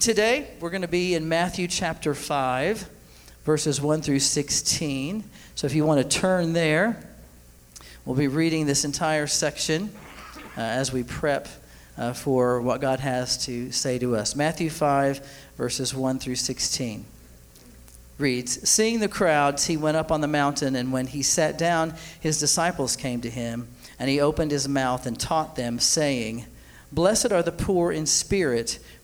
Today, we're going to be in Matthew chapter 5, verses 1 through 16. So if you want to turn there, we'll be reading this entire section uh, as we prep uh, for what God has to say to us. Matthew 5, verses 1 through 16 reads Seeing the crowds, he went up on the mountain, and when he sat down, his disciples came to him, and he opened his mouth and taught them, saying, Blessed are the poor in spirit,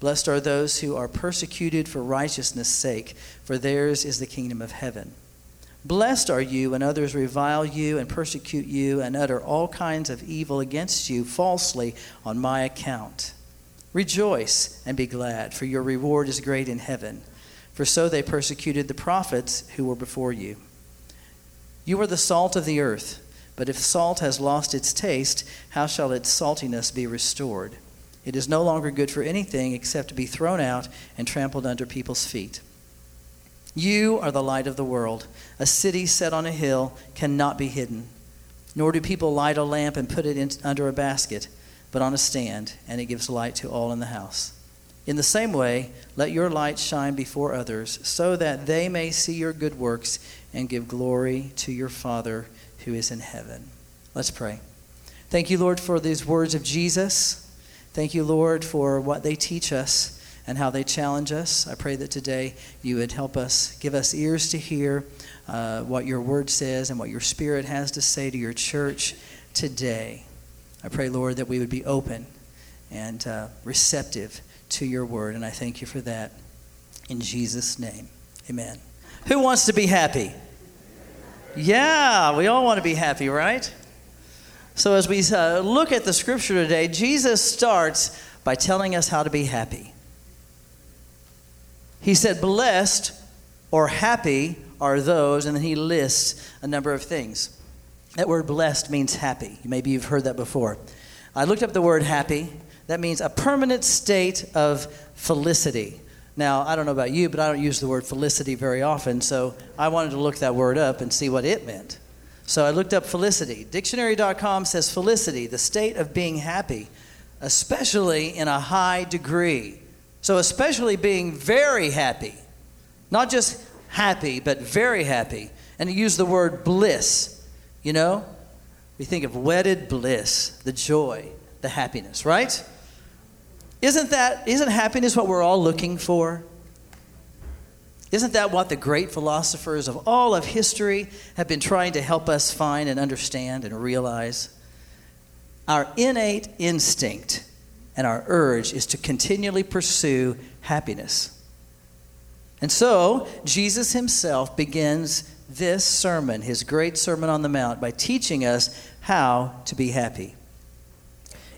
Blessed are those who are persecuted for righteousness' sake, for theirs is the kingdom of heaven. Blessed are you when others revile you and persecute you and utter all kinds of evil against you falsely on my account. Rejoice and be glad, for your reward is great in heaven. For so they persecuted the prophets who were before you. You are the salt of the earth, but if salt has lost its taste, how shall its saltiness be restored? It is no longer good for anything except to be thrown out and trampled under people's feet. You are the light of the world. A city set on a hill cannot be hidden. Nor do people light a lamp and put it in, under a basket, but on a stand, and it gives light to all in the house. In the same way, let your light shine before others, so that they may see your good works and give glory to your Father who is in heaven. Let's pray. Thank you, Lord, for these words of Jesus. Thank you, Lord, for what they teach us and how they challenge us. I pray that today you would help us, give us ears to hear uh, what your word says and what your spirit has to say to your church today. I pray, Lord, that we would be open and uh, receptive to your word, and I thank you for that. In Jesus' name, amen. Who wants to be happy? Yeah, we all want to be happy, right? So, as we uh, look at the scripture today, Jesus starts by telling us how to be happy. He said, Blessed or happy are those, and then he lists a number of things. That word blessed means happy. Maybe you've heard that before. I looked up the word happy. That means a permanent state of felicity. Now, I don't know about you, but I don't use the word felicity very often, so I wanted to look that word up and see what it meant. So I looked up felicity. Dictionary.com says felicity, the state of being happy, especially in a high degree. So, especially being very happy, not just happy, but very happy. And he used the word bliss. You know, we think of wedded bliss, the joy, the happiness, right? Isn't that isn't happiness what we're all looking for? Isn't that what the great philosophers of all of history have been trying to help us find and understand and realize? Our innate instinct and our urge is to continually pursue happiness. And so, Jesus himself begins this sermon, his great Sermon on the Mount, by teaching us how to be happy.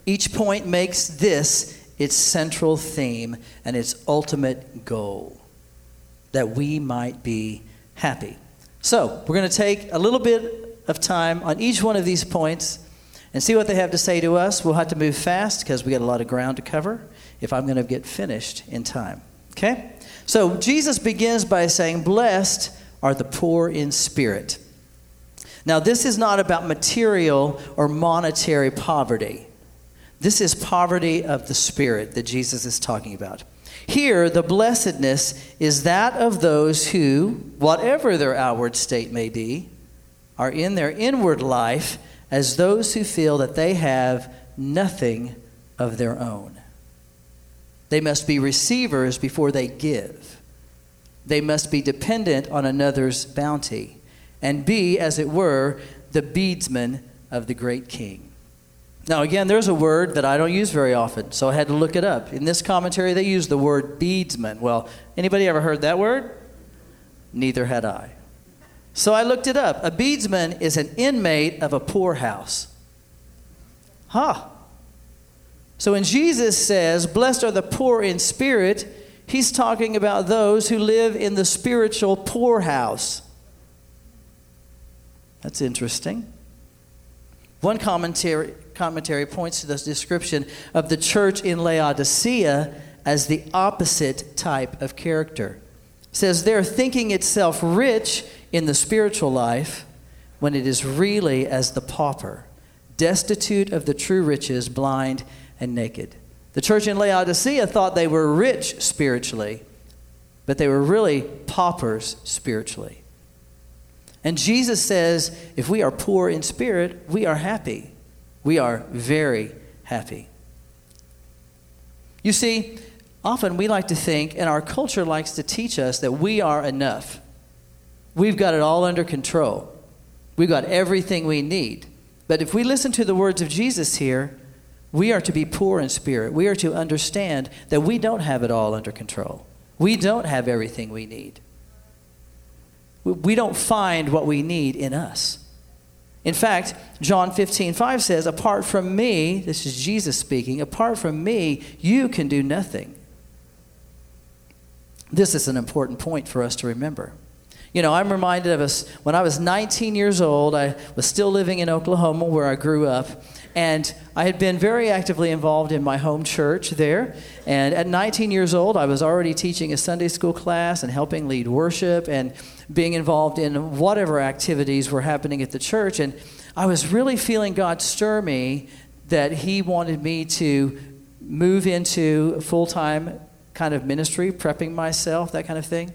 Each point makes this its central theme and its ultimate goal that we might be happy. So, we're going to take a little bit of time on each one of these points and see what they have to say to us. We'll have to move fast because we got a lot of ground to cover if I'm going to get finished in time. Okay? So, Jesus begins by saying, Blessed are the poor in spirit. Now, this is not about material or monetary poverty. This is poverty of the spirit that Jesus is talking about. Here, the blessedness is that of those who, whatever their outward state may be, are in their inward life as those who feel that they have nothing of their own. They must be receivers before they give. They must be dependent on another's bounty and be, as it were, the beadsman of the great king. Now, again, there's a word that I don't use very often, so I had to look it up. In this commentary, they use the word beadsman. Well, anybody ever heard that word? Neither had I. So I looked it up. A beadsman is an inmate of a poorhouse. Huh. So when Jesus says, Blessed are the poor in spirit, he's talking about those who live in the spiritual poorhouse. That's interesting. One commentary, commentary points to this description of the church in Laodicea as the opposite type of character. It says they're thinking itself rich in the spiritual life when it is really as the pauper, destitute of the true riches, blind and naked. The church in Laodicea thought they were rich spiritually, but they were really paupers spiritually. And Jesus says, if we are poor in spirit, we are happy. We are very happy. You see, often we like to think, and our culture likes to teach us, that we are enough. We've got it all under control. We've got everything we need. But if we listen to the words of Jesus here, we are to be poor in spirit. We are to understand that we don't have it all under control. We don't have everything we need. We don't find what we need in us. In fact, John 15, 5 says, Apart from me, this is Jesus speaking, apart from me, you can do nothing. This is an important point for us to remember. You know, I'm reminded of us when I was 19 years old, I was still living in Oklahoma where I grew up, and I had been very actively involved in my home church there. And at 19 years old, I was already teaching a Sunday school class and helping lead worship and being involved in whatever activities were happening at the church. And I was really feeling God stir me that He wanted me to move into full time kind of ministry, prepping myself, that kind of thing.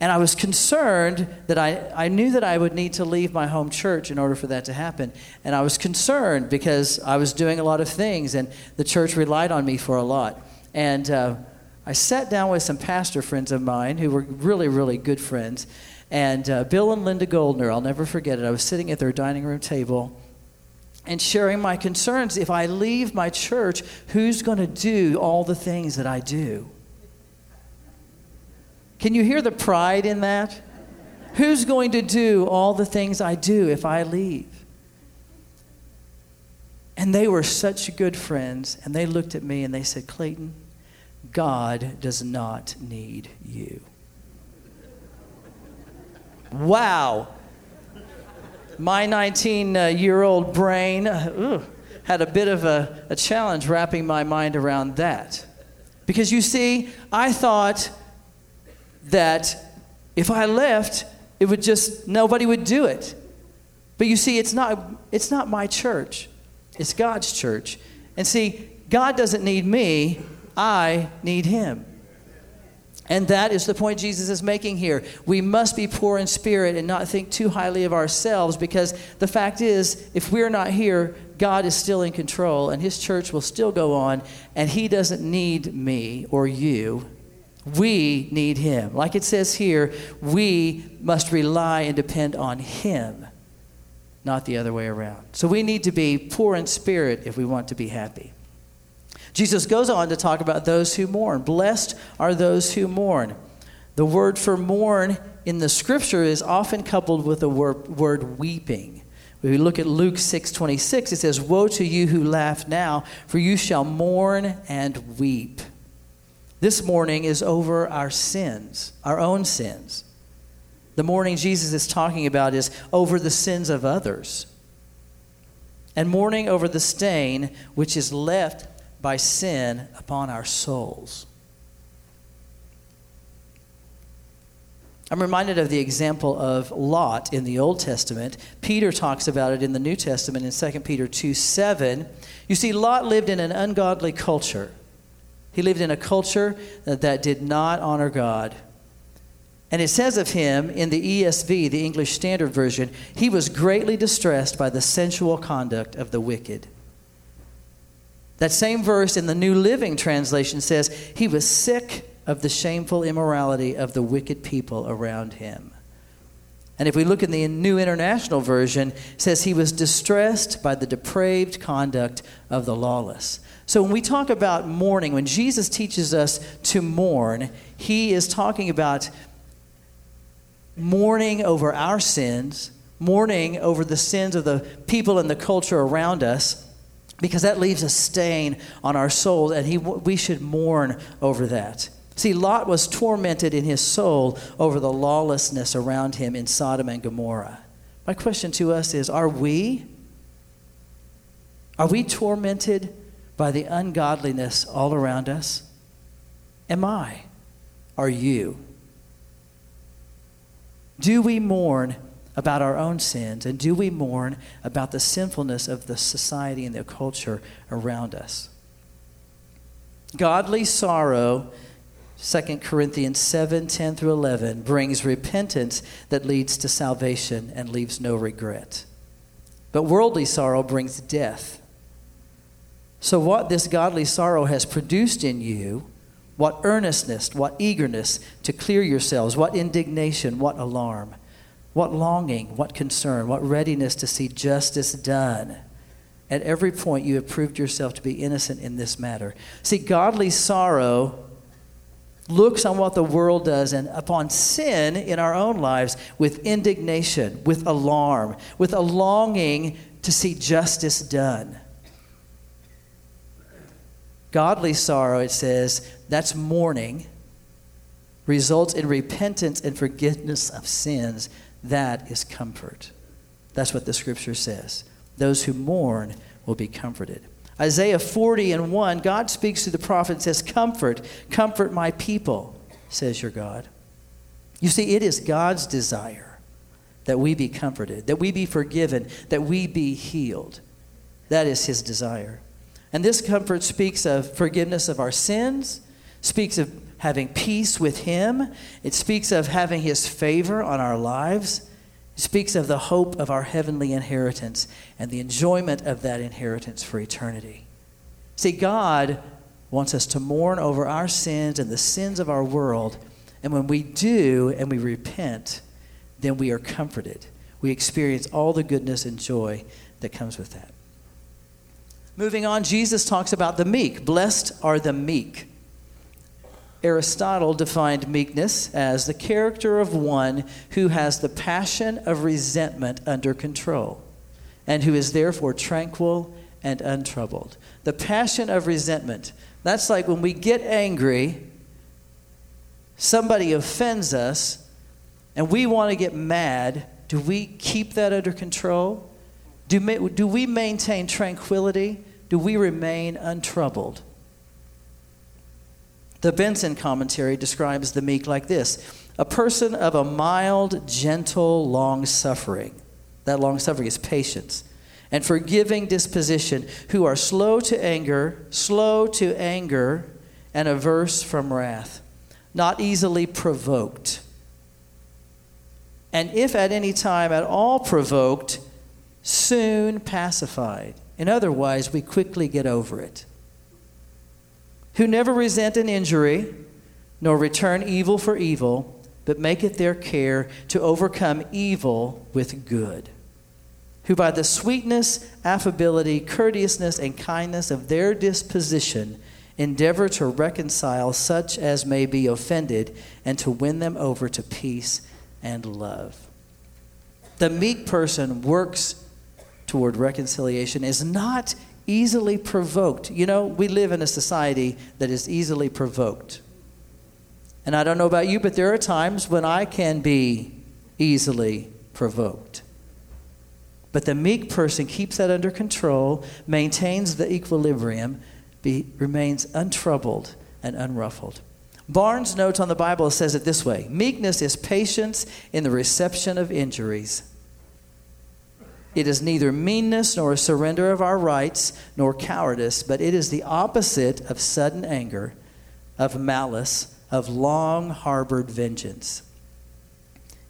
And I was concerned that I, I knew that I would need to leave my home church in order for that to happen. And I was concerned because I was doing a lot of things and the church relied on me for a lot. And uh, I sat down with some pastor friends of mine who were really, really good friends. And uh, Bill and Linda Goldner, I'll never forget it. I was sitting at their dining room table and sharing my concerns. If I leave my church, who's going to do all the things that I do? Can you hear the pride in that? Who's going to do all the things I do if I leave? And they were such good friends, and they looked at me and they said, Clayton, God does not need you. Wow. My 19 year old brain uh, had a bit of a, a challenge wrapping my mind around that. Because you see, I thought that if I left, it would just, nobody would do it. But you see, it's not, it's not my church, it's God's church. And see, God doesn't need me, I need Him. And that is the point Jesus is making here. We must be poor in spirit and not think too highly of ourselves because the fact is, if we're not here, God is still in control and His church will still go on, and He doesn't need me or you. We need Him. Like it says here, we must rely and depend on Him, not the other way around. So we need to be poor in spirit if we want to be happy. Jesus goes on to talk about those who mourn. Blessed are those who mourn. The word for mourn in the scripture is often coupled with the word, word weeping. When we look at Luke 6:26, it says, "Woe to you who laugh now, for you shall mourn and weep." This mourning is over our sins, our own sins. The mourning Jesus is talking about is over the sins of others. And mourning over the stain which is left by sin upon our souls. I'm reminded of the example of Lot in the Old Testament. Peter talks about it in the New Testament in 2 Peter 2 7. You see, Lot lived in an ungodly culture. He lived in a culture that did not honor God. And it says of him in the ESV, the English Standard Version, he was greatly distressed by the sensual conduct of the wicked. That same verse in the New Living Translation says he was sick of the shameful immorality of the wicked people around him. And if we look in the New International Version, it says he was distressed by the depraved conduct of the lawless. So when we talk about mourning, when Jesus teaches us to mourn, he is talking about mourning over our sins, mourning over the sins of the people and the culture around us, because that leaves a stain on our souls, and he, we should mourn over that. See, Lot was tormented in his soul over the lawlessness around him in Sodom and Gomorrah. My question to us is Are we? Are we tormented by the ungodliness all around us? Am I? Are you? Do we mourn about our own sins? And do we mourn about the sinfulness of the society and the culture around us? Godly sorrow 2 Corinthians 7 10 through 11 brings repentance that leads to salvation and leaves no regret. But worldly sorrow brings death. So, what this godly sorrow has produced in you, what earnestness, what eagerness to clear yourselves, what indignation, what alarm, what longing, what concern, what readiness to see justice done. At every point, you have proved yourself to be innocent in this matter. See, godly sorrow looks on what the world does and upon sin in our own lives with indignation, with alarm, with a longing to see justice done. Godly sorrow, it says, that's mourning, results in repentance and forgiveness of sins. That is comfort. That's what the scripture says. Those who mourn will be comforted. Isaiah 40 and 1, God speaks to the prophet and says, Comfort, comfort my people, says your God. You see, it is God's desire that we be comforted, that we be forgiven, that we be healed. That is his desire. And this comfort speaks of forgiveness of our sins, speaks of having peace with him, it speaks of having his favor on our lives speaks of the hope of our heavenly inheritance and the enjoyment of that inheritance for eternity. See, God wants us to mourn over our sins and the sins of our world. And when we do and we repent, then we are comforted. We experience all the goodness and joy that comes with that. Moving on, Jesus talks about the meek. Blessed are the meek. Aristotle defined meekness as the character of one who has the passion of resentment under control and who is therefore tranquil and untroubled. The passion of resentment. That's like when we get angry, somebody offends us, and we want to get mad. Do we keep that under control? Do, do we maintain tranquility? Do we remain untroubled? The Benson commentary describes the meek like this a person of a mild, gentle, long suffering. That long suffering is patience. And forgiving disposition, who are slow to anger, slow to anger, and averse from wrath, not easily provoked. And if at any time at all provoked, soon pacified. In other words, we quickly get over it who never resent an injury, nor return evil for evil, but make it their care to overcome evil with good. Who by the sweetness, affability, courteousness, and kindness of their disposition endeavor to reconcile such as may be offended and to win them over to peace and love. The meek person works toward reconciliation is not easily provoked. You know, we live in a society that is easily provoked. And I don't know about you, but there are times when I can be easily provoked. But the meek person keeps that under control, maintains the equilibrium, be, remains untroubled and unruffled. Barnes' notes on the Bible says it this way Meekness is patience in the reception of injuries it is neither meanness nor a surrender of our rights nor cowardice, but it is the opposite of sudden anger, of malice, of long harbored vengeance.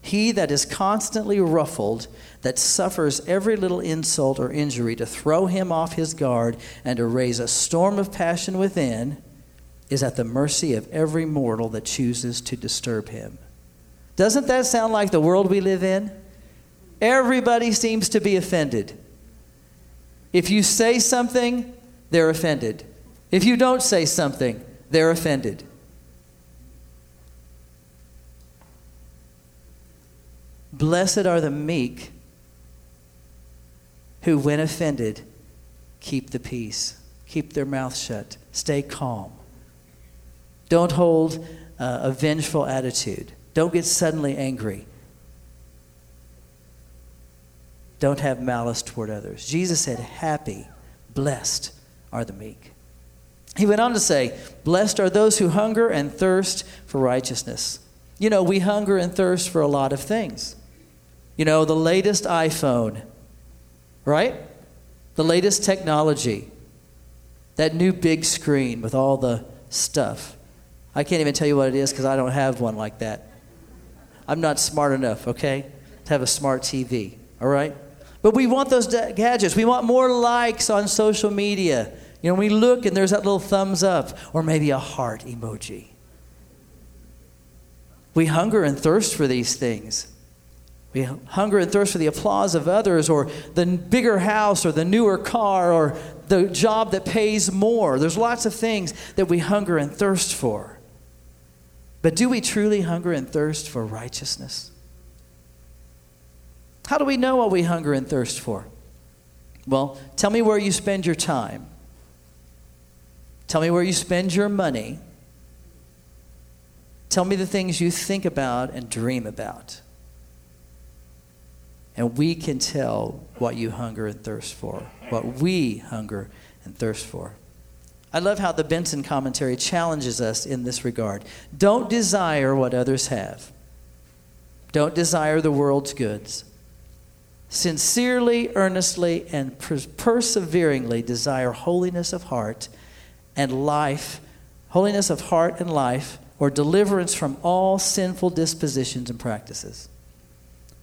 He that is constantly ruffled, that suffers every little insult or injury to throw him off his guard and to raise a storm of passion within, is at the mercy of every mortal that chooses to disturb him. Doesn't that sound like the world we live in? Everybody seems to be offended. If you say something, they're offended. If you don't say something, they're offended. Blessed are the meek who, when offended, keep the peace, keep their mouth shut, stay calm. Don't hold uh, a vengeful attitude. Don't get suddenly angry. Don't have malice toward others. Jesus said, Happy, blessed are the meek. He went on to say, Blessed are those who hunger and thirst for righteousness. You know, we hunger and thirst for a lot of things. You know, the latest iPhone, right? The latest technology, that new big screen with all the stuff. I can't even tell you what it is because I don't have one like that. I'm not smart enough, okay, to have a smart TV, all right? But we want those gadgets. We want more likes on social media. You know, we look and there's that little thumbs up or maybe a heart emoji. We hunger and thirst for these things. We hunger and thirst for the applause of others, or the bigger house, or the newer car, or the job that pays more. There's lots of things that we hunger and thirst for. But do we truly hunger and thirst for righteousness? How do we know what we hunger and thirst for? Well, tell me where you spend your time. Tell me where you spend your money. Tell me the things you think about and dream about. And we can tell what you hunger and thirst for, what we hunger and thirst for. I love how the Benson commentary challenges us in this regard. Don't desire what others have, don't desire the world's goods. Sincerely, earnestly, and perseveringly desire holiness of heart and life, holiness of heart and life, or deliverance from all sinful dispositions and practices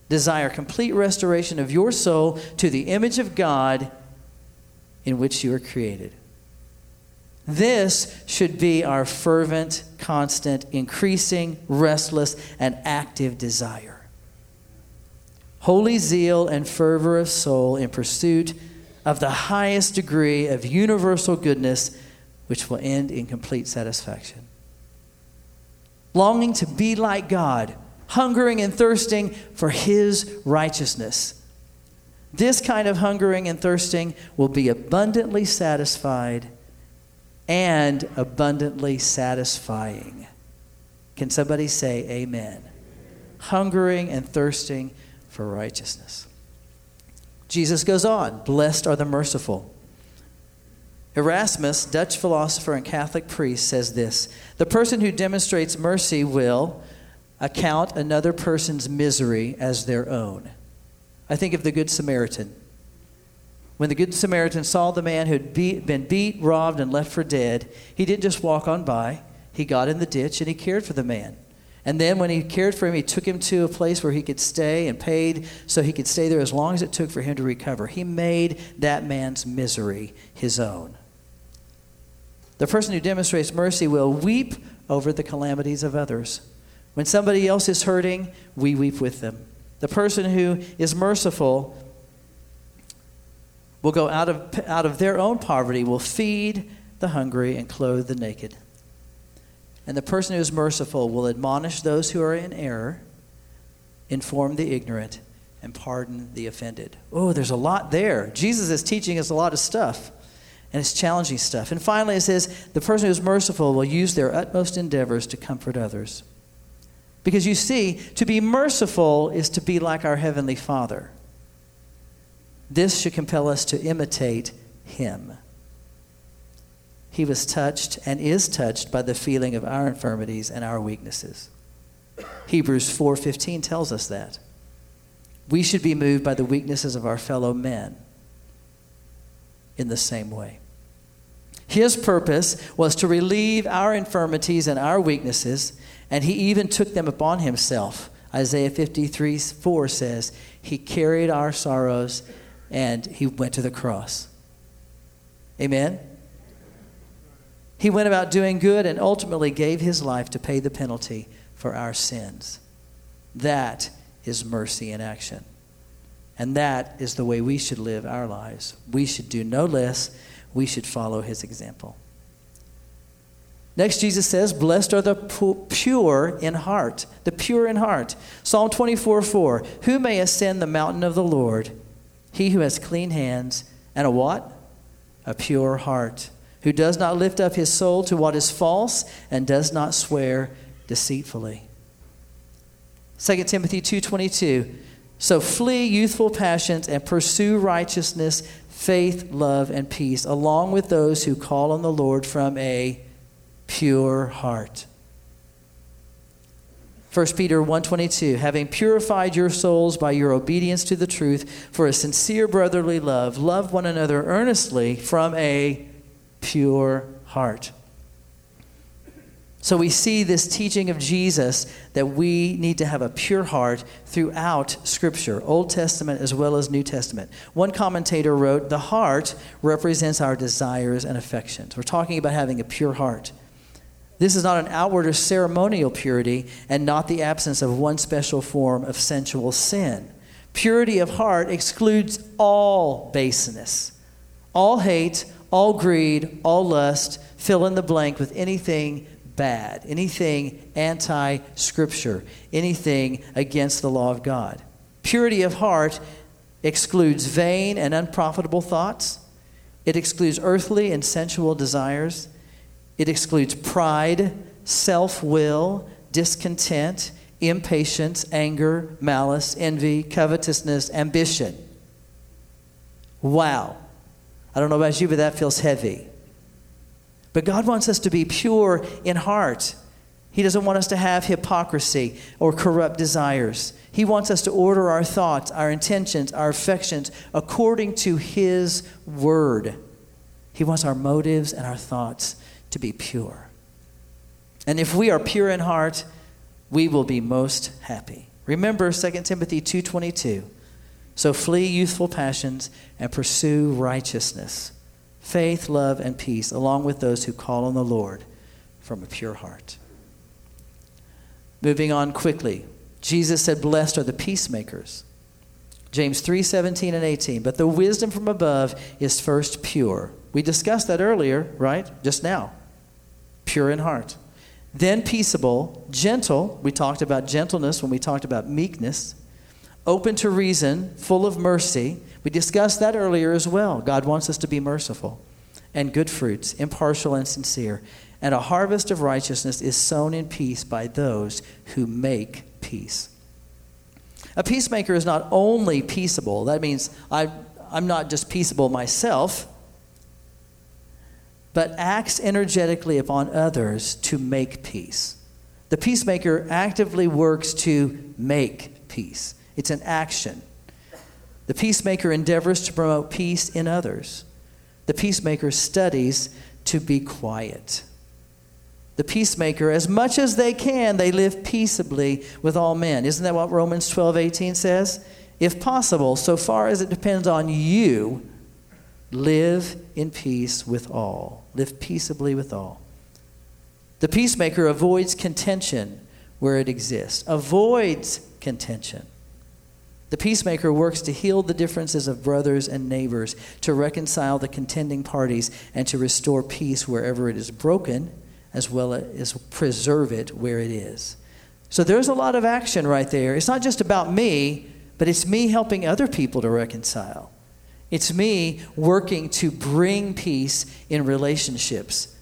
desire complete restoration of your soul to the image of God in which you were created. This should be our fervent, constant, increasing, restless, and active desire. Holy zeal and fervor of soul in pursuit of the highest degree of universal goodness, which will end in complete satisfaction. Longing to be like God hungering and thirsting for His righteousness. This kind of hungering and thirsting will be abundantly satisfied and abundantly satisfying. Can somebody say amen? Hungering and thirsting for righteousness. Jesus goes on Blessed are the merciful. Erasmus, Dutch philosopher and Catholic priest, says this The person who demonstrates mercy will, account another person's misery as their own. I think of the Good Samaritan. When the Good Samaritan saw the man who had beat, been beat, robbed, and left for dead, he didn't just walk on by. He got in the ditch and he cared for the man. And then when he cared for him, he took him to a place where he could stay and paid so he could stay there as long as it took for him to recover. He made that man's misery his own. The person who demonstrates mercy will weep over the calamities of others. When somebody else is hurting, we weep with them. The person who is merciful will go out of, out of their own poverty, will feed the hungry and clothe the naked. And the person who is merciful will admonish those who are in error, inform the ignorant, and pardon the offended. Oh, there's a lot there. Jesus is teaching us a lot of stuff, and it's challenging stuff. And finally, it says the person who is merciful will use their utmost endeavors to comfort others. Because you see, to be merciful is to be like our Heavenly Father. This should compel us to imitate Him. He was touched and is touched by the feeling of our infirmities and our weaknesses. Hebrews 4:15 tells us that. We should be moved by the weaknesses of our fellow men in the same way. His purpose was to relieve our infirmities and our weaknesses and he even took them upon himself. Isaiah 53 4 says, He carried our sorrows and he went to the cross. Amen? He went about doing good and ultimately gave his life to pay the penalty for our sins. That is mercy in action. And that is the way we should live our lives. We should do no less, we should follow his example. Next, Jesus says, Blessed are the pure in heart, the pure in heart. Psalm 24 4. Who may ascend the mountain of the Lord? He who has clean hands and a what? A pure heart. Who does not lift up his soul to what is false and does not swear deceitfully. 2 Timothy 2:22 So flee youthful passions and pursue righteousness, faith, love and peace along with those who call on the Lord from a pure heart. 1 Peter 1:22 having purified your souls by your obedience to the truth for a sincere brotherly love love one another earnestly from a pure heart. So we see this teaching of Jesus that we need to have a pure heart throughout Scripture, Old Testament as well as New Testament. One commentator wrote, The heart represents our desires and affections. We're talking about having a pure heart. This is not an outward or ceremonial purity and not the absence of one special form of sensual sin. Purity of heart excludes all baseness, all hate, all greed, all lust, fill in the blank with anything bad, anything anti scripture, anything against the law of God. Purity of heart excludes vain and unprofitable thoughts, it excludes earthly and sensual desires. It excludes pride, self will, discontent, impatience, anger, malice, envy, covetousness, ambition. Wow. I don't know about you, but that feels heavy. But God wants us to be pure in heart. He doesn't want us to have hypocrisy or corrupt desires. He wants us to order our thoughts, our intentions, our affections according to His word. He wants our motives and our thoughts to be pure. And if we are pure in heart, we will be most happy. Remember 2 Timothy 2:22. So flee youthful passions and pursue righteousness, faith, love, and peace, along with those who call on the Lord from a pure heart. Moving on quickly. Jesus said, Blessed are the peacemakers. James 3 17 and 18. But the wisdom from above is first pure. We discussed that earlier, right? Just now pure in heart. Then peaceable, gentle. We talked about gentleness when we talked about meekness. Open to reason, full of mercy. We discussed that earlier as well. God wants us to be merciful. And good fruits, impartial and sincere. And a harvest of righteousness is sown in peace by those who make peace. A peacemaker is not only peaceable, that means I, I'm not just peaceable myself but acts energetically upon others to make peace. The peacemaker actively works to make peace, it's an action. The peacemaker endeavors to promote peace in others. The peacemaker studies to be quiet. The peacemaker, as much as they can, they live peaceably with all men. Isn't that what Romans 12 18 says? If possible, so far as it depends on you, Live in peace with all. Live peaceably with all. The peacemaker avoids contention where it exists, avoids contention. The peacemaker works to heal the differences of brothers and neighbors, to reconcile the contending parties, and to restore peace wherever it is broken, as well as preserve it where it is. So there's a lot of action right there. It's not just about me, but it's me helping other people to reconcile. It's me working to bring peace in relationships.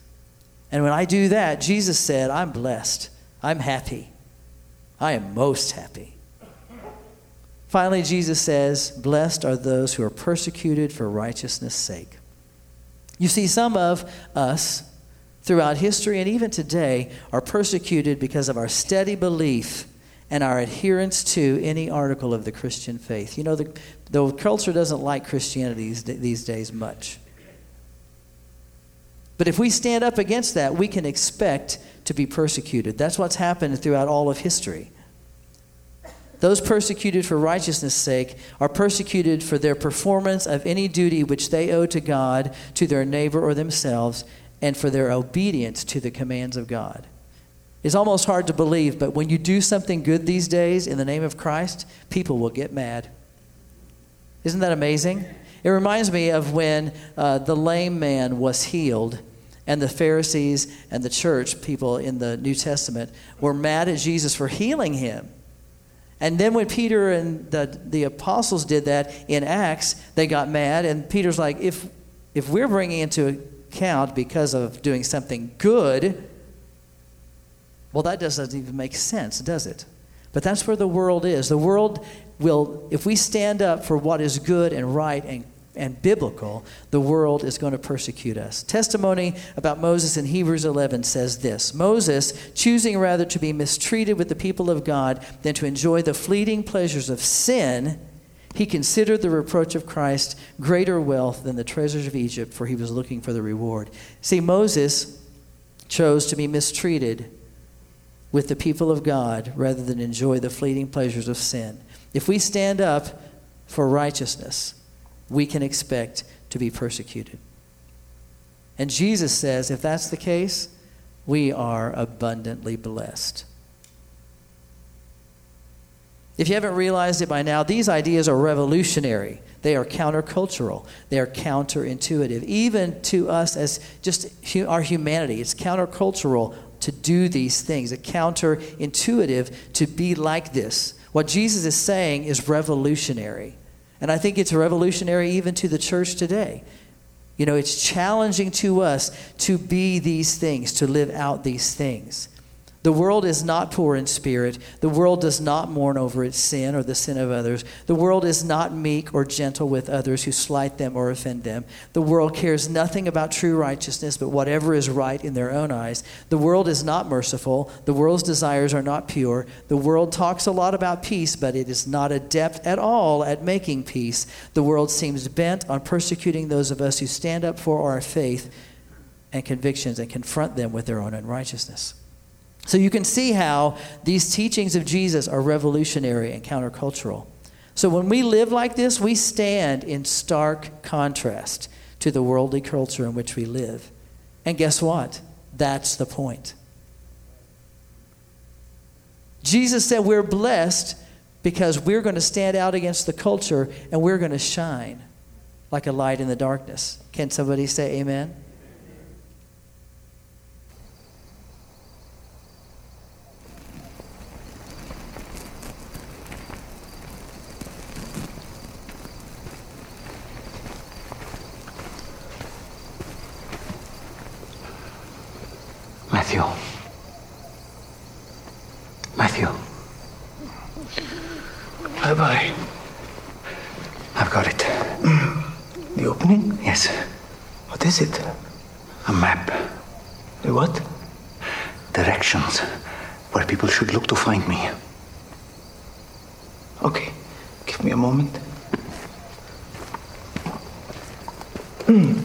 And when I do that, Jesus said, I'm blessed. I'm happy. I am most happy. Finally, Jesus says, Blessed are those who are persecuted for righteousness' sake. You see, some of us throughout history and even today are persecuted because of our steady belief and our adherence to any article of the Christian faith. You know, the, the culture doesn't like Christianity these, these days much. But if we stand up against that, we can expect to be persecuted. That's what's happened throughout all of history. Those persecuted for righteousness' sake are persecuted for their performance of any duty which they owe to God, to their neighbor, or themselves, and for their obedience to the commands of God. It's almost hard to believe, but when you do something good these days in the name of Christ, people will get mad. Isn't that amazing? It reminds me of when uh, the lame man was healed, and the Pharisees and the church people in the New Testament were mad at Jesus for healing him. And then when Peter and the, the apostles did that in Acts, they got mad, and Peter's like, if, if we're bringing into account because of doing something good, well, that doesn't even make sense, does it? But that's where the world is. The world will, if we stand up for what is good and right and and biblical, the world is going to persecute us. Testimony about Moses in Hebrews 11 says this Moses, choosing rather to be mistreated with the people of God than to enjoy the fleeting pleasures of sin, he considered the reproach of Christ greater wealth than the treasures of Egypt, for he was looking for the reward. See, Moses chose to be mistreated with the people of God rather than enjoy the fleeting pleasures of sin. If we stand up for righteousness, we can expect to be persecuted. And Jesus says if that's the case, we are abundantly blessed. If you haven't realized it by now, these ideas are revolutionary. They are countercultural. They are counterintuitive. Even to us as just our humanity, it's countercultural to do these things. It's counterintuitive to be like this. What Jesus is saying is revolutionary. And I think it's revolutionary even to the church today. You know, it's challenging to us to be these things, to live out these things. The world is not poor in spirit. The world does not mourn over its sin or the sin of others. The world is not meek or gentle with others who slight them or offend them. The world cares nothing about true righteousness but whatever is right in their own eyes. The world is not merciful. The world's desires are not pure. The world talks a lot about peace, but it is not adept at all at making peace. The world seems bent on persecuting those of us who stand up for our faith and convictions and confront them with their own unrighteousness. So you can see how these teachings of Jesus are revolutionary and countercultural. So when we live like this, we stand in stark contrast to the worldly culture in which we live. And guess what? That's the point. Jesus said we're blessed because we're going to stand out against the culture and we're going to shine like a light in the darkness. Can somebody say amen? Matthew. Matthew. Bye bye. I've got it. The opening? Yes. What is it? A map. The what? Directions where people should look to find me. Okay. Give me a moment.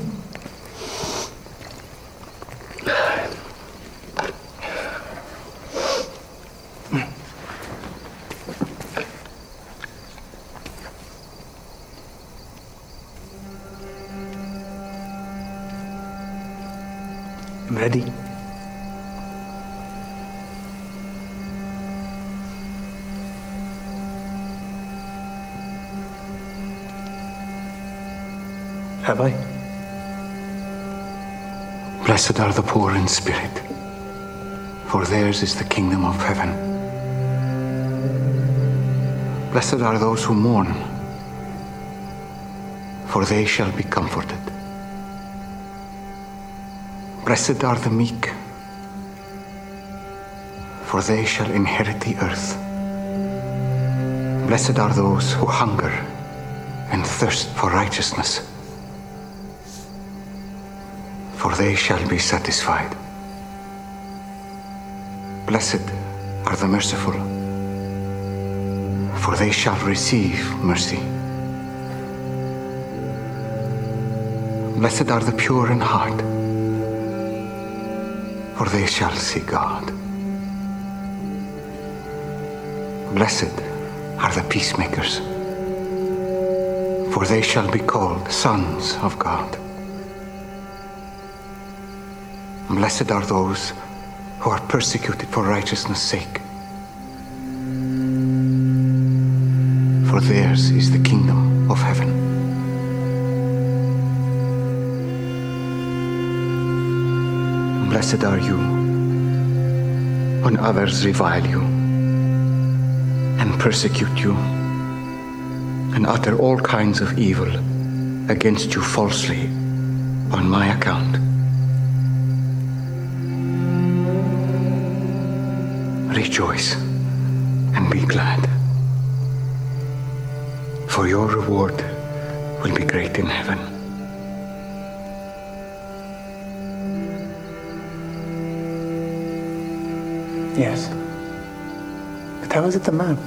Blessed are the poor in spirit, for theirs is the kingdom of heaven. Blessed are those who mourn, for they shall be comforted. Blessed are the meek, for they shall inherit the earth. Blessed are those who hunger and thirst for righteousness, for they shall be satisfied. Blessed are the merciful, for they shall receive mercy. Blessed are the pure in heart for they shall see God. Blessed are the peacemakers, for they shall be called sons of God. Blessed are those who are persecuted for righteousness' sake, for theirs is the kingdom of heaven. Blessed are you when others revile you and persecute you and utter all kinds of evil against you falsely on my account. Rejoice and be glad. For your reward will be great in heaven. Yes. But how is it the map?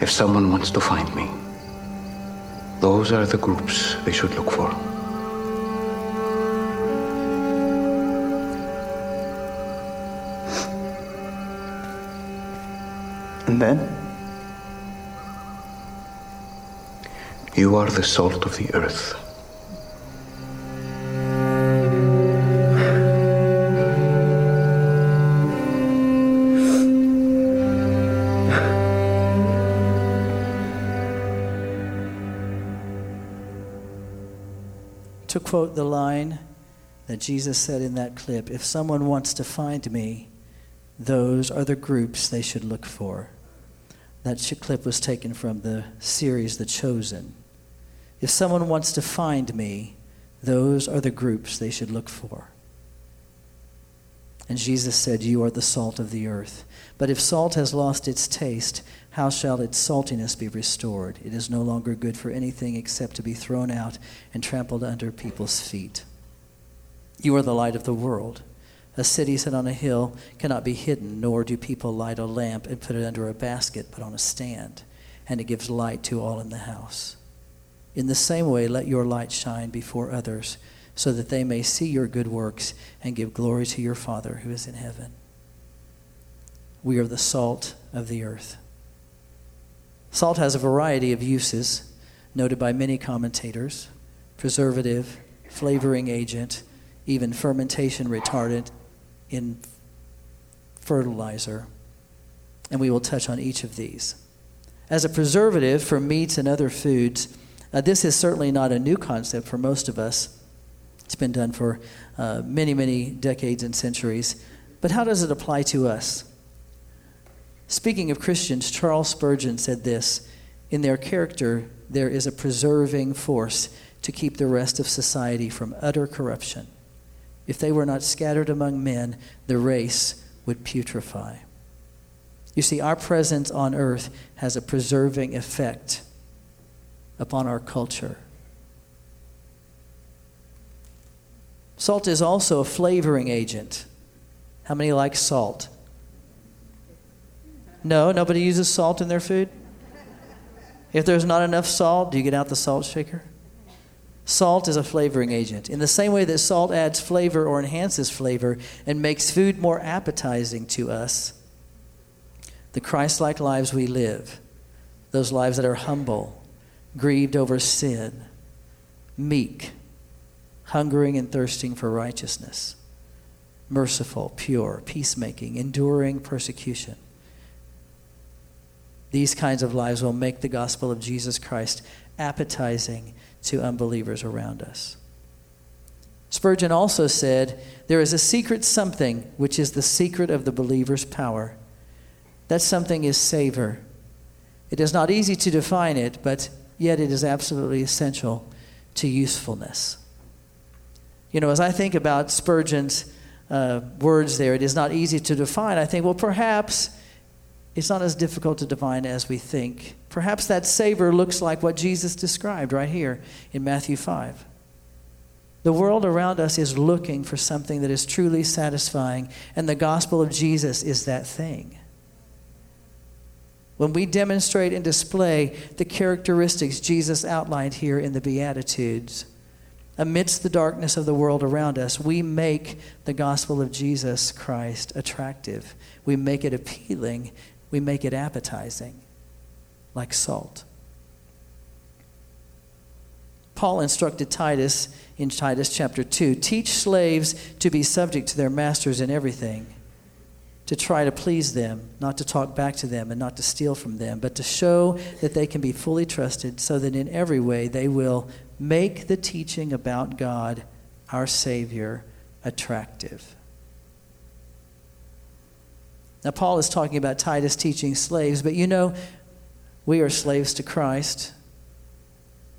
If someone wants to find me, those are the groups they should look for. And then? You are the salt of the earth. To quote the line that Jesus said in that clip if someone wants to find me, those are the groups they should look for. That clip was taken from the series The Chosen. If someone wants to find me, those are the groups they should look for. And Jesus said, You are the salt of the earth. But if salt has lost its taste, how shall its saltiness be restored? It is no longer good for anything except to be thrown out and trampled under people's feet. You are the light of the world. A city set on a hill cannot be hidden, nor do people light a lamp and put it under a basket, but on a stand, and it gives light to all in the house. In the same way, let your light shine before others, so that they may see your good works and give glory to your Father who is in heaven. We are the salt of the earth. Salt has a variety of uses, noted by many commentators preservative, flavoring agent, even fermentation retardant in fertilizer. And we will touch on each of these. As a preservative for meats and other foods, uh, this is certainly not a new concept for most of us. It's been done for uh, many, many decades and centuries. But how does it apply to us? Speaking of Christians, Charles Spurgeon said this In their character, there is a preserving force to keep the rest of society from utter corruption. If they were not scattered among men, the race would putrefy. You see, our presence on earth has a preserving effect upon our culture. Salt is also a flavoring agent. How many like salt? No, nobody uses salt in their food? If there's not enough salt, do you get out the salt shaker? Salt is a flavoring agent. In the same way that salt adds flavor or enhances flavor and makes food more appetizing to us, the Christ like lives we live, those lives that are humble, grieved over sin, meek, hungering and thirsting for righteousness, merciful, pure, peacemaking, enduring persecution. These kinds of lives will make the gospel of Jesus Christ appetizing to unbelievers around us. Spurgeon also said, There is a secret something which is the secret of the believer's power. That something is savor. It is not easy to define it, but yet it is absolutely essential to usefulness. You know, as I think about Spurgeon's uh, words there, it is not easy to define. I think, well, perhaps it's not as difficult to define as we think. Perhaps that savor looks like what Jesus described right here in Matthew 5. The world around us is looking for something that is truly satisfying, and the gospel of Jesus is that thing. When we demonstrate and display the characteristics Jesus outlined here in the Beatitudes, amidst the darkness of the world around us, we make the gospel of Jesus Christ attractive. We make it appealing we make it appetizing, like salt. Paul instructed Titus in Titus chapter 2 teach slaves to be subject to their masters in everything, to try to please them, not to talk back to them, and not to steal from them, but to show that they can be fully trusted so that in every way they will make the teaching about God, our Savior, attractive. Now, Paul is talking about Titus teaching slaves, but you know, we are slaves to Christ.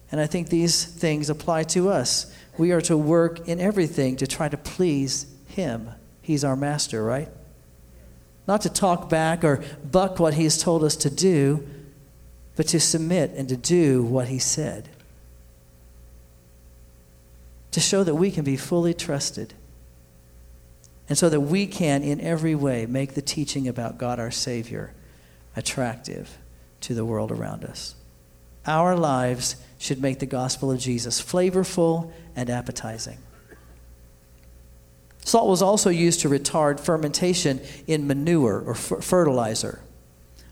And I think these things apply to us. We are to work in everything to try to please Him. He's our master, right? not to talk back or buck what He's told us to do, but to submit and to do what He said. To show that we can be fully trusted. And so that we can, in every way, make the teaching about God our Savior attractive to the world around us. Our lives should make the gospel of Jesus flavorful and appetizing. Salt was also used to retard fermentation in manure or f- fertilizer.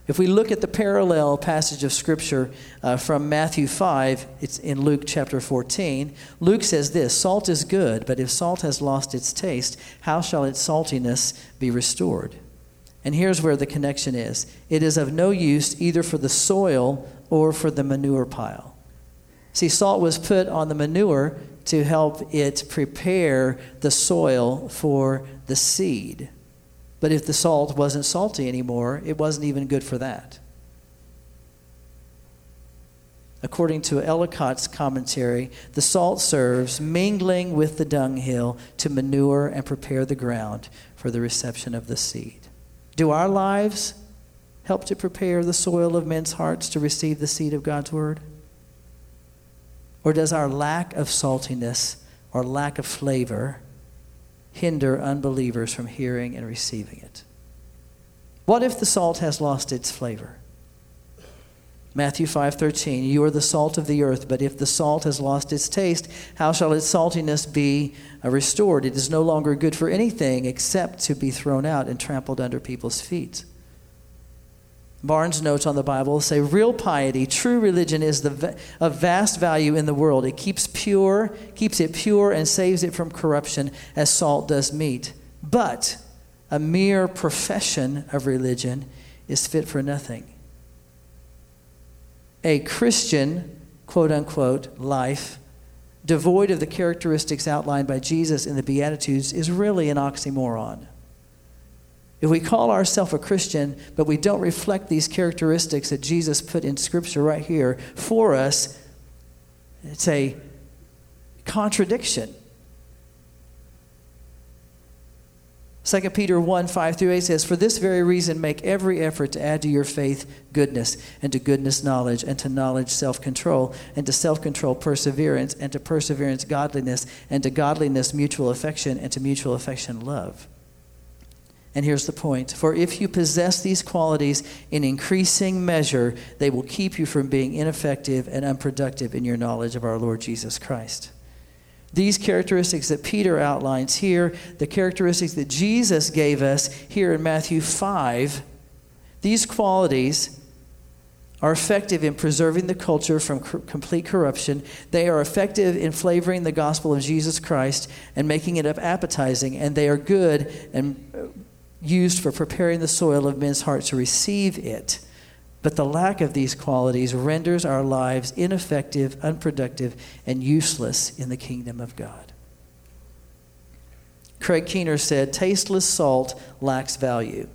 If we look at the parallel passage of Scripture uh, from Matthew 5, it's in Luke chapter 14. Luke says this Salt is good, but if salt has lost its taste, how shall its saltiness be restored? And here's where the connection is it is of no use either for the soil or for the manure pile. See, salt was put on the manure to help it prepare the soil for the seed. But if the salt wasn't salty anymore, it wasn't even good for that. According to Ellicott's commentary, the salt serves, mingling with the dunghill, to manure and prepare the ground for the reception of the seed. Do our lives help to prepare the soil of men's hearts to receive the seed of God's word? Or does our lack of saltiness or lack of flavor hinder unbelievers from hearing and receiving it? What if the salt has lost its flavor? Matthew 5:13 You are the salt of the earth but if the salt has lost its taste how shall its saltiness be uh, restored it is no longer good for anything except to be thrown out and trampled under people's feet Barnes' notes on the Bible say real piety, true religion is the, of vast value in the world. It keeps pure, keeps it pure, and saves it from corruption as salt does meat. But a mere profession of religion is fit for nothing. A Christian, quote unquote, life devoid of the characteristics outlined by Jesus in the Beatitudes is really an oxymoron. If we call ourselves a Christian, but we don't reflect these characteristics that Jesus put in Scripture right here for us, it's a contradiction. 2 Peter 1 5 through 8 says, For this very reason, make every effort to add to your faith goodness, and to goodness knowledge, and to knowledge self control, and to self control perseverance, and to perseverance godliness, and to godliness mutual affection, and to mutual affection love. And here's the point For if you possess these qualities in increasing measure, they will keep you from being ineffective and unproductive in your knowledge of our Lord Jesus Christ. These characteristics that Peter outlines here, the characteristics that Jesus gave us here in Matthew 5, these qualities are effective in preserving the culture from complete corruption. They are effective in flavoring the gospel of Jesus Christ and making it up appetizing, and they are good and uh, used for preparing the soil of men's hearts to receive it. But the lack of these qualities renders our lives ineffective, unproductive, and useless in the kingdom of God. Craig Keener said, Tasteless salt lacks value.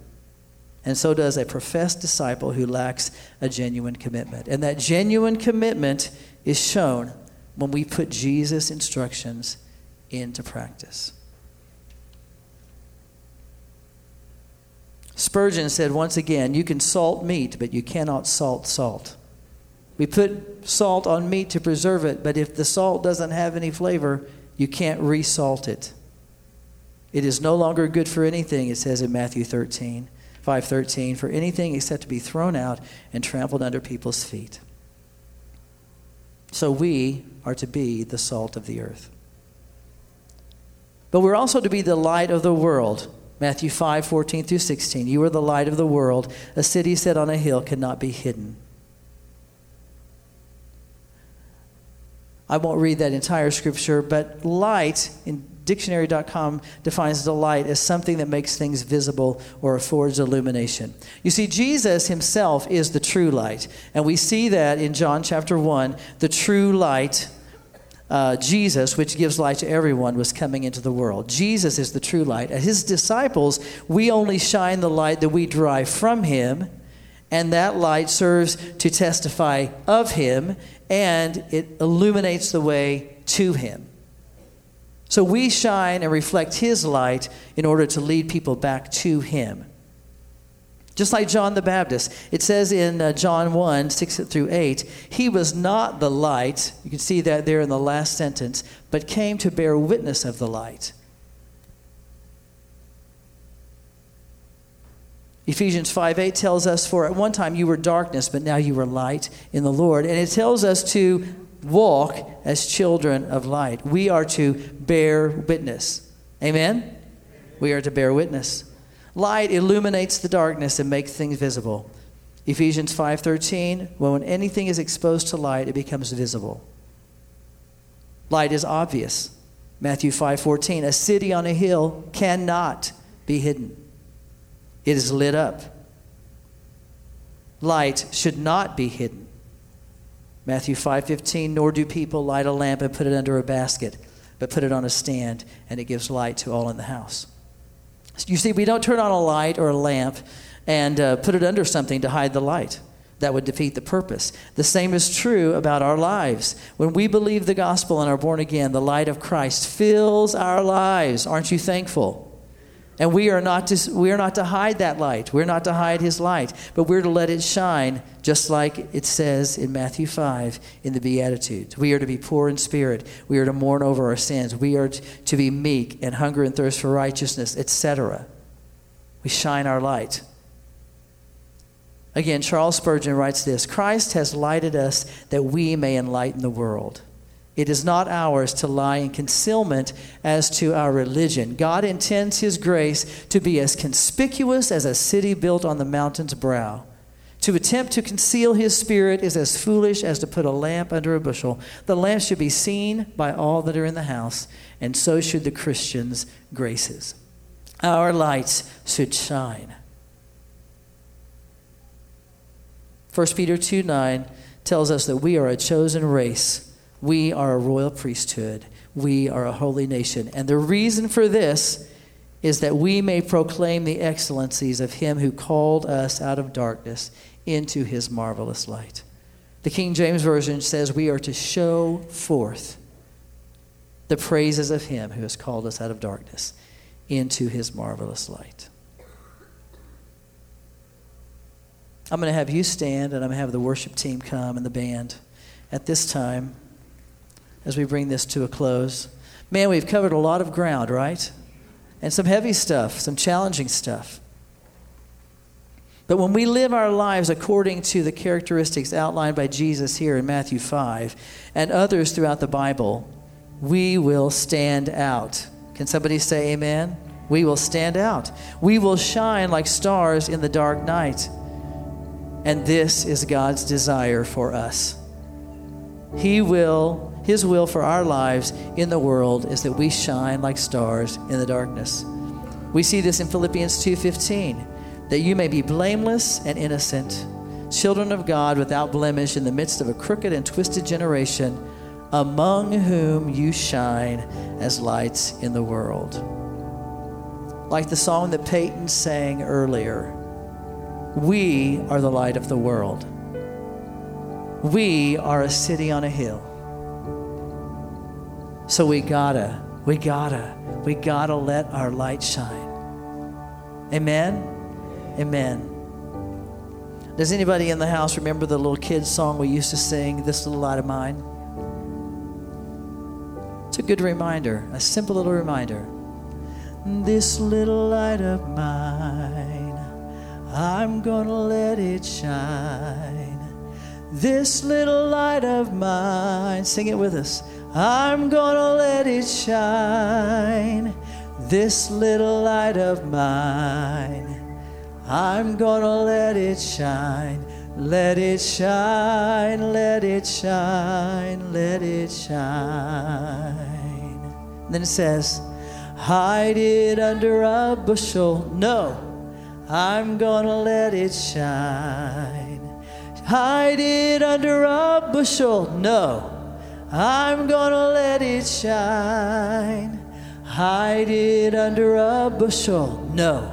And so does a professed disciple who lacks a genuine commitment. And that genuine commitment is shown when we put Jesus' instructions into practice. Spurgeon said once again, You can salt meat, but you cannot salt salt. We put salt on meat to preserve it, but if the salt doesn't have any flavor, you can't resalt it. It is no longer good for anything, it says in Matthew 13, 513, for anything except to be thrown out and trampled under people's feet. So we are to be the salt of the earth. But we're also to be the light of the world. Matthew 5, 14 through 16. You are the light of the world. A city set on a hill cannot be hidden. I won't read that entire scripture, but light in dictionary.com defines the light as something that makes things visible or affords illumination. You see, Jesus himself is the true light. And we see that in John chapter 1, the true light uh, Jesus, which gives light to everyone, was coming into the world. Jesus is the true light. As his disciples, we only shine the light that we derive from him, and that light serves to testify of him, and it illuminates the way to him. So we shine and reflect his light in order to lead people back to him. Just like John the Baptist. It says in uh, John 1 6 through 8, he was not the light, you can see that there in the last sentence, but came to bear witness of the light. Ephesians 5 8 tells us, For at one time you were darkness, but now you are light in the Lord. And it tells us to walk as children of light. We are to bear witness. Amen? We are to bear witness. Light illuminates the darkness and makes things visible. Ephesians 5:13, well, when anything is exposed to light, it becomes visible. Light is obvious. Matthew 5:14, a city on a hill cannot be hidden. It is lit up. Light should not be hidden. Matthew 5:15, nor do people light a lamp and put it under a basket, but put it on a stand, and it gives light to all in the house. You see, we don't turn on a light or a lamp and uh, put it under something to hide the light. That would defeat the purpose. The same is true about our lives. When we believe the gospel and are born again, the light of Christ fills our lives. Aren't you thankful? And we are not to, we are not to hide that light. We're not to hide his light, but we're to let it shine, just like it says in Matthew 5 in the Beatitudes. We are to be poor in spirit. We are to mourn over our sins. We are to be meek and hunger and thirst for righteousness, etc. We shine our light. Again, Charles Spurgeon writes this Christ has lighted us that we may enlighten the world. It is not ours to lie in concealment as to our religion. God intends His grace to be as conspicuous as a city built on the mountain's brow. To attempt to conceal His Spirit is as foolish as to put a lamp under a bushel. The lamp should be seen by all that are in the house, and so should the Christian's graces. Our lights should shine. 1 Peter 2 9 tells us that we are a chosen race we are a royal priesthood. We are a holy nation. And the reason for this is that we may proclaim the excellencies of him who called us out of darkness into his marvelous light. The King James Version says we are to show forth the praises of him who has called us out of darkness into his marvelous light. I'm going to have you stand and I'm going to have the worship team come and the band at this time as we bring this to a close. Man, we've covered a lot of ground, right? And some heavy stuff, some challenging stuff. But when we live our lives according to the characteristics outlined by Jesus here in Matthew 5 and others throughout the Bible, we will stand out. Can somebody say amen? We will stand out. We will shine like stars in the dark night. And this is God's desire for us. He will his will for our lives in the world is that we shine like stars in the darkness. We see this in Philippians 2:15, that you may be blameless and innocent, children of God without blemish in the midst of a crooked and twisted generation, among whom you shine as lights in the world. Like the song that Peyton sang earlier, we are the light of the world. We are a city on a hill. So we gotta, we gotta, we gotta let our light shine. Amen? Amen. Does anybody in the house remember the little kids' song we used to sing, This Little Light of Mine? It's a good reminder, a simple little reminder. This little light of mine, I'm gonna let it shine. This little light of mine, sing it with us. I'm gonna let it shine, this little light of mine. I'm gonna let it shine, let it shine, let it shine, let it shine. And then it says, hide it under a bushel. No, I'm gonna let it shine. Hide it under a bushel. No. I'm gonna let it shine. Hide it under a bushel. No,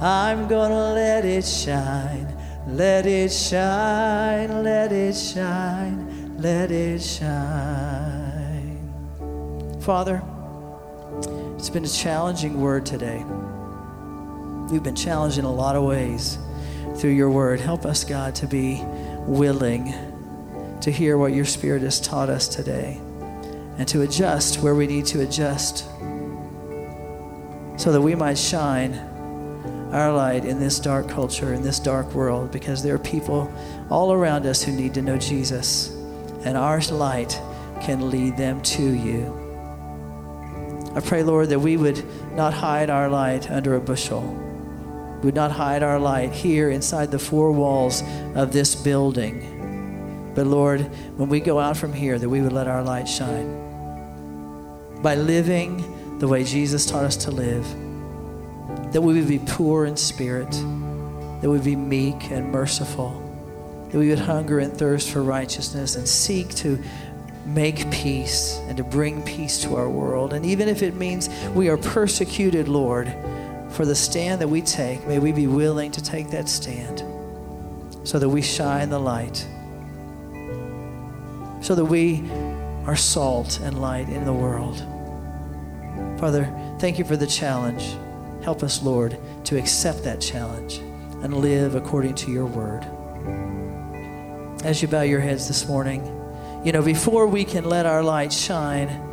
I'm gonna let it shine. Let it shine, let it shine, let it shine. Father, it's been a challenging word today. We've been challenged in a lot of ways. through your word. Help us, God, to be willing to hear what your Spirit has taught us today and to adjust where we need to adjust so that we might shine our light in this dark culture, in this dark world, because there are people all around us who need to know Jesus, and our light can lead them to you. I pray, Lord, that we would not hide our light under a bushel. We would not hide our light here inside the four walls of this building. But Lord, when we go out from here, that we would let our light shine. By living the way Jesus taught us to live, that we would be poor in spirit, that we would be meek and merciful, that we would hunger and thirst for righteousness and seek to make peace and to bring peace to our world. And even if it means we are persecuted, Lord, for the stand that we take, may we be willing to take that stand so that we shine the light, so that we are salt and light in the world. Father, thank you for the challenge. Help us, Lord, to accept that challenge and live according to your word. As you bow your heads this morning, you know, before we can let our light shine,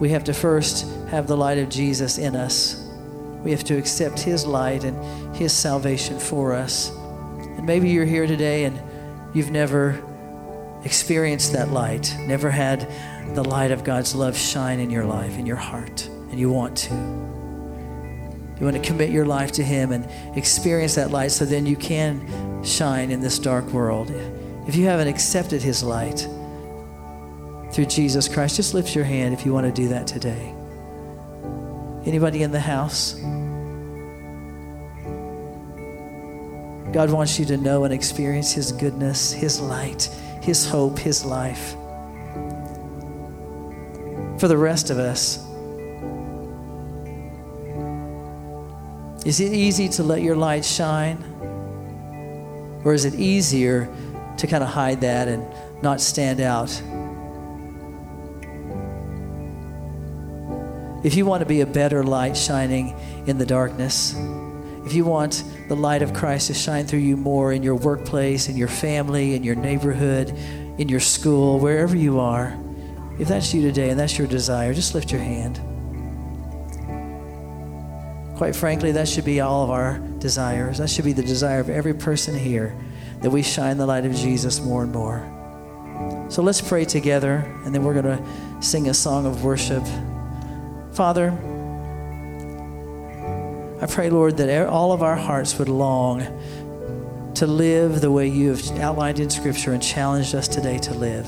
we have to first have the light of Jesus in us. We have to accept his light and his salvation for us. And maybe you're here today and you've never experienced that light, never had the light of God's love shine in your life, in your heart, and you want to. You want to commit your life to Him and experience that light so then you can shine in this dark world. If you haven't accepted His light through Jesus Christ, just lift your hand if you want to do that today. Anybody in the house? God wants you to know and experience His goodness, His light, His hope, His life. For the rest of us, Is it easy to let your light shine? Or is it easier to kind of hide that and not stand out? If you want to be a better light shining in the darkness, if you want the light of Christ to shine through you more in your workplace, in your family, in your neighborhood, in your school, wherever you are, if that's you today and that's your desire, just lift your hand. Quite frankly, that should be all of our desires. That should be the desire of every person here that we shine the light of Jesus more and more. So let's pray together, and then we're going to sing a song of worship. Father, I pray, Lord, that all of our hearts would long to live the way you have outlined in Scripture and challenged us today to live,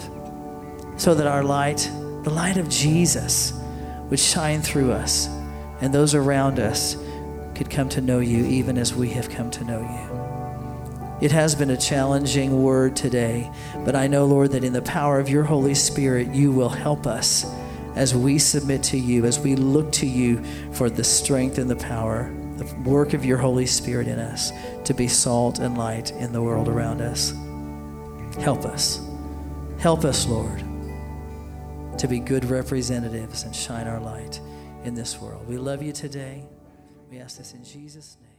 so that our light, the light of Jesus, would shine through us and those around us could come to know you even as we have come to know you. It has been a challenging word today, but I know, Lord, that in the power of your Holy Spirit, you will help us as we submit to you, as we look to you for the strength and the power, work of your Holy Spirit in us to be salt and light in the world around us. Help us. Help us, Lord, to be good representatives and shine our light in this world. We love you today. We ask this in Jesus' name.